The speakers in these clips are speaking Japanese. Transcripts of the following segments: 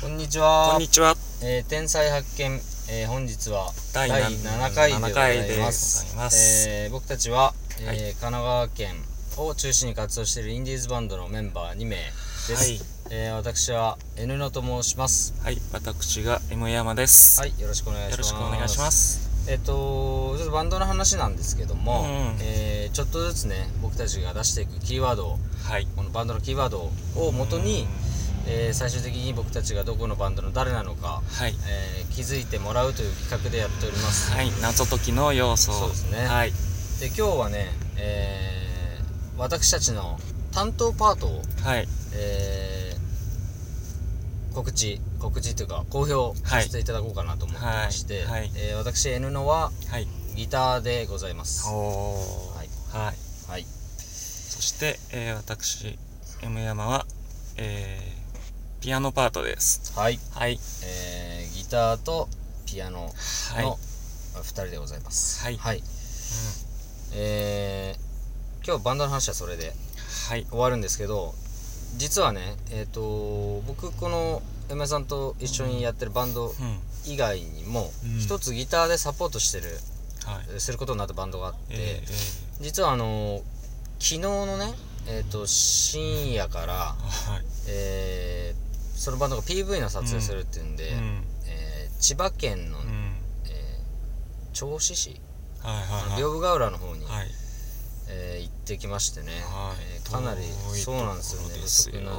こんにちは。こんにちは。えー天才発見、えー本日は第第7 7回でござ回います。ます。えー僕たちは、えーはい神奈川県を中心に活動しているインディーズバンドのメンバー2名です。はいえー私は N 野と申します。はい、私が M 山です。はい、よろしくお願いします。よろしくお願いしま。す。えっ、とちょっとバンドの話なんですけども、うんえーちょっとずつね僕たちが出していくキーワードをはい。このバンドのキーワードを元に、えー最終的に僕たちがどこのバンドの誰なのか、はい。えー気づいてもらうという企画でやっております、はい、謎解きの要素。そうですねはい。で今日はね、えー私たちの担当パートを、はい。えー告知告知というか公表させていただこうかなと思ってまして、はいはいえー私 N のははい。ギターでございます。はいはい。はいそして、えー、私、M 山は、えー、ピアノパートです。はい、はい。えーギターとピアノはい。の2人でございますはいはい、えー今日バンドの話はそれではい。終わるんですけど実はねえっ、と僕この山さんと一緒にやってるバンドうん。以外にもうん一つギターでサポートしてるはい。することになったバンドがあって、えー、え実はあの昨日のねえっ、と深夜から、ー、はい。えーそのバンドが PV の撮影するっていうんで、うん。えー千葉県の、うん。えー銚子市。屏風ヶ浦の方に、はい。えー行ってきましてね、はい。えーかなりそうなんですよね。不足な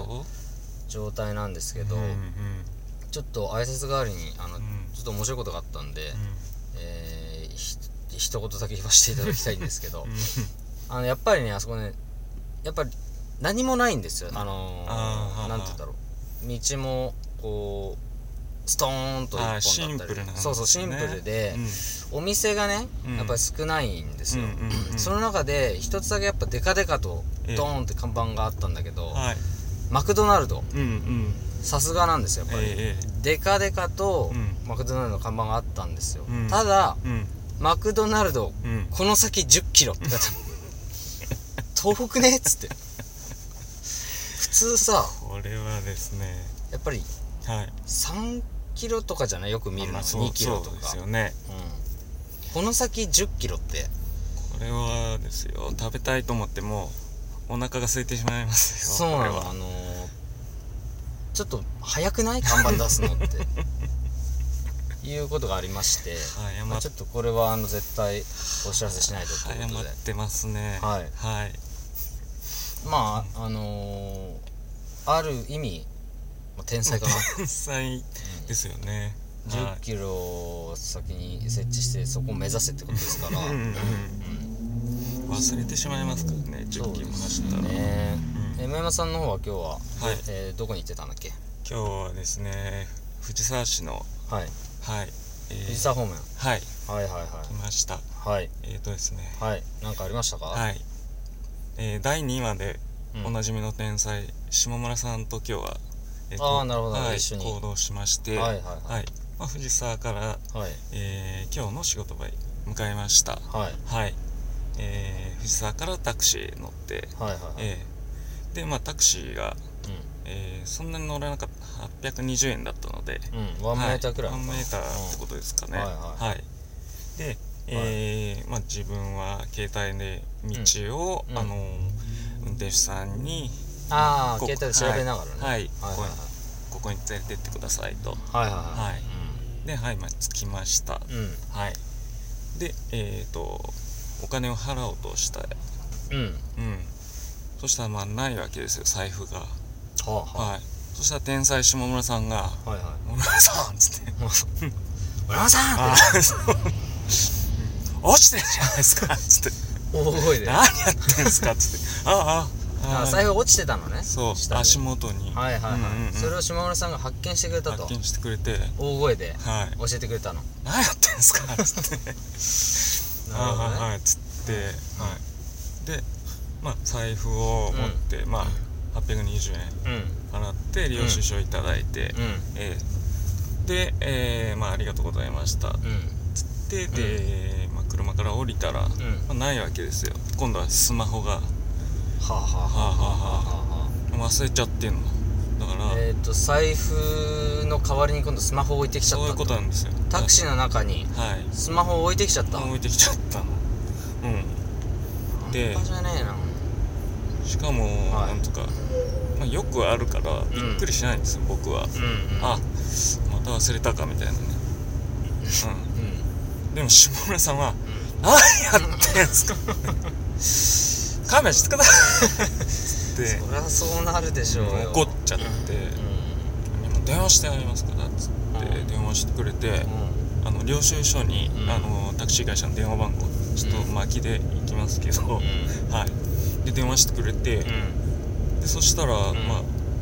状態なんですけど、うんうん。ちょっと挨拶代わりにあの、うん。ちょっと面白いことがあったんで、うえーひ一言だけ言わせていただきたいんですけどあのやっぱりねあそこねやっぱり何もないんですよあのー。なんて言うんだろう道もこうストーンと一本だったり。シンプルなんですね。そうそうシンプルで、うん。お店がね、うん。やっぱり少ないんですよ、その中で一つだけやっぱデカデカとええ。ドーンって看板があったんだけど、はい。マクドナルド。さすがなんですよやっぱり、えデカデカとうん。マクドナルドの看板があったんですよ、うん。ただえうん。マクドナルドうん。この先1 0キロって書いてある。遠くねっつって。普通さこれはですねやっぱりはい。3キロとかじゃない？よく見るの、まあそう2キロとそうですかよね。うん、この先1 0キロって？これはですよ。食べたいと思ってもお腹が空いてしまいますそうなの。あのーちょっと早くない？看板出すのって。いうことがありまして、早まあちょっとこれはあの絶対お知らせしないととい早うことで。まってますね。はい。はい。まああのーある意味、まあ天才かな。天才ですよね。1は0キロを先に設置してそこを目指せってことですから、いうんうん。忘れてしまいますからね10キロ走ったら。ね。うん。M 山さんの方は今日は、はい。えーどこに行ってたんだっけ？今日はですね藤沢市のはい。はい、えー藤沢方面。はい。はいはい来ました。はい。はいえーとですね。はい。なんかありましたか？はい、えー、第2話でうんおなじみの天才、下村さんと今日は、えーあーなるほど。はい、一緒に。行動しましてはいはいはい。はい。まあ、藤沢から、はい。えー今日の仕事場へ向かいました。はい。はい、えー藤沢からタクシー乗って、はいはいはい。えー。でまあタクシーが、うえーそんなに乗らなかった。820円だったのでんうん。ワンメーターくらい。ワかなンメーターってことですかね、うん。はいはい。で、えーまあ、自分は携帯で道を、うん。あのー運転手さん。にこああ携帯で調べながらね。はい。はい。はいはいここに連れてってくださいと。はいはいははい。ではい、まあ、着きました。うん。うんはい。でえっ、とお金を払おうとした。うん。うん。そしたらまあないわけですよ財布が。はあははい。そしたら天才下村さんがあはいはい「下村さん」っつって。村山さん。落ちてるじゃないですか。つって大声で。何やってんすかつってああああ。財布落ちてたのね。そう足元に。はいはいはい、うんうんうん。それを島村さんが発見してくれたと。発見してくれて。大声ではい。教えてくれたの。何やってんすか？つって。なるほどね。あはいはいつって。はい。でまあ財布を持って、まあ820円うん。払って領収書いただいて、うん。えーで、えーまあありがとうございました。うん。つってで、まあ、車から降りたら、まあないわけですよ。今度はスマホがはあはあはあはあは忘れちゃってんの？だから、えっ、と財布の代わりに今度スマホ置いてきちゃったそういうことなんですよ。タクシーの中に。はい。スマホを置いてきちゃった？置いてきちゃったの。うん。でじゃねえな。しかも、はい。なんとか、まあ、よくあるからびっくりしないんですよ、僕は、うんうん。あまた忘れたかみたいなね。うん。うん。でも下村さんは「何やってんすか？勘弁してください」って。そりゃそうなるでしょうよ。怒っちゃって。う「今電話してありますから」っつって。うん電話してくれて、あの領収書に、うん。あのタクシー会社の電話番号ちょっとうん。巻きで行きますけど、はい。で電話してくれて、でそしたら、ん。まあ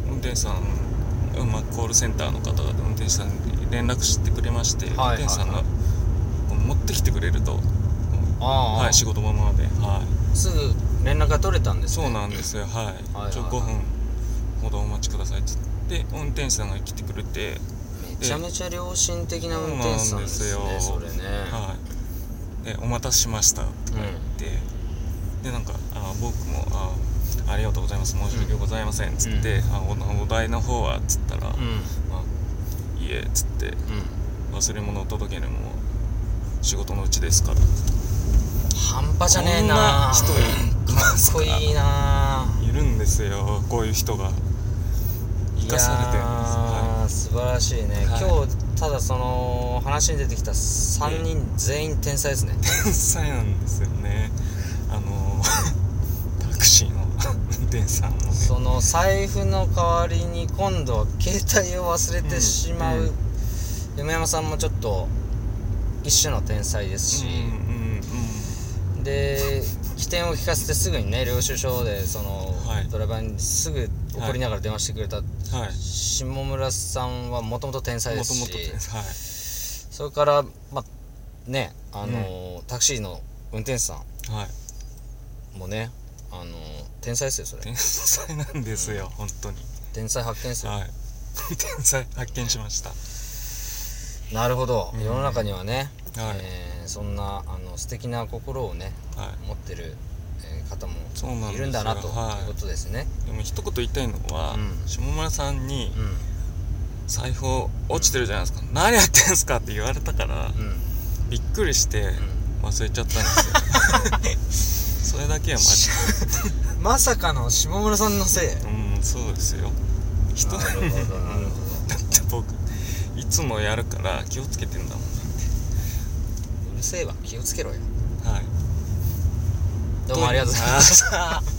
運転手さん、まあ、コールセンターの方が運転手さんに連絡してくれまして、はい運転手さんが、はい持ってきてくれると、はい、仕事場まで、はい、すぐ連絡が取れたんですね。そうなんですよ、はい、はいはいちょ5分ほどお待ちくださいって言って運転手さんが来てくれて、めちゃめちゃ良心的な運転手さんですねですよ。それね。はい、で「お待たせしました」とか言って、でなんかあ僕もあ「ありがとうございます。申し訳ございません」っつって「あおお題の方は」っつったら「うん。うんあいいえ」っつって「忘れ物を届けるのも仕事のうちですから」半端じゃねえな。こんな人いか？っこいいな。いるんですよこういう人が。生かされてるんですい。やー素晴らしいね、はい。今日ただその話に出てきた3人全員天才ですね。天才なんですよね。あの タクシーの運転手さんもね。その財布の代わりに今度は携帯を忘れてしまう、うん梅山さんもちょっと一種の天才ですし、うんうんで起点を聞かせてすぐにね領収書でその、はい。ドライバーにすぐ怒りながら電話してくれた、うんはい。下村さんはもともと天才ですしはい。それからまあねあのータクシーの運転手さはい。んもねあのー天才ですよそれ。天才なんですよ、本当に。天才発見ですよ、はい。天才発見しました。なるほど、うん。世の中にはね、はい。えーそんなあの素敵な心をねはい。持ってる、えー方もいるんだなと、はい。いうことですね。でも一言言いたいのは、うん。下村さんにうん。財布落ちてるじゃないですか、何やってんすかって言われたから、うん。びっくりして忘れちゃったんですよ。それだけはマジ まさかの下村さんのせい。うんそうですよ。人 だって僕いつもやるから気をつけてんだもんうるせえわ。気をつけろよ。はい。どうもありがとうございました。た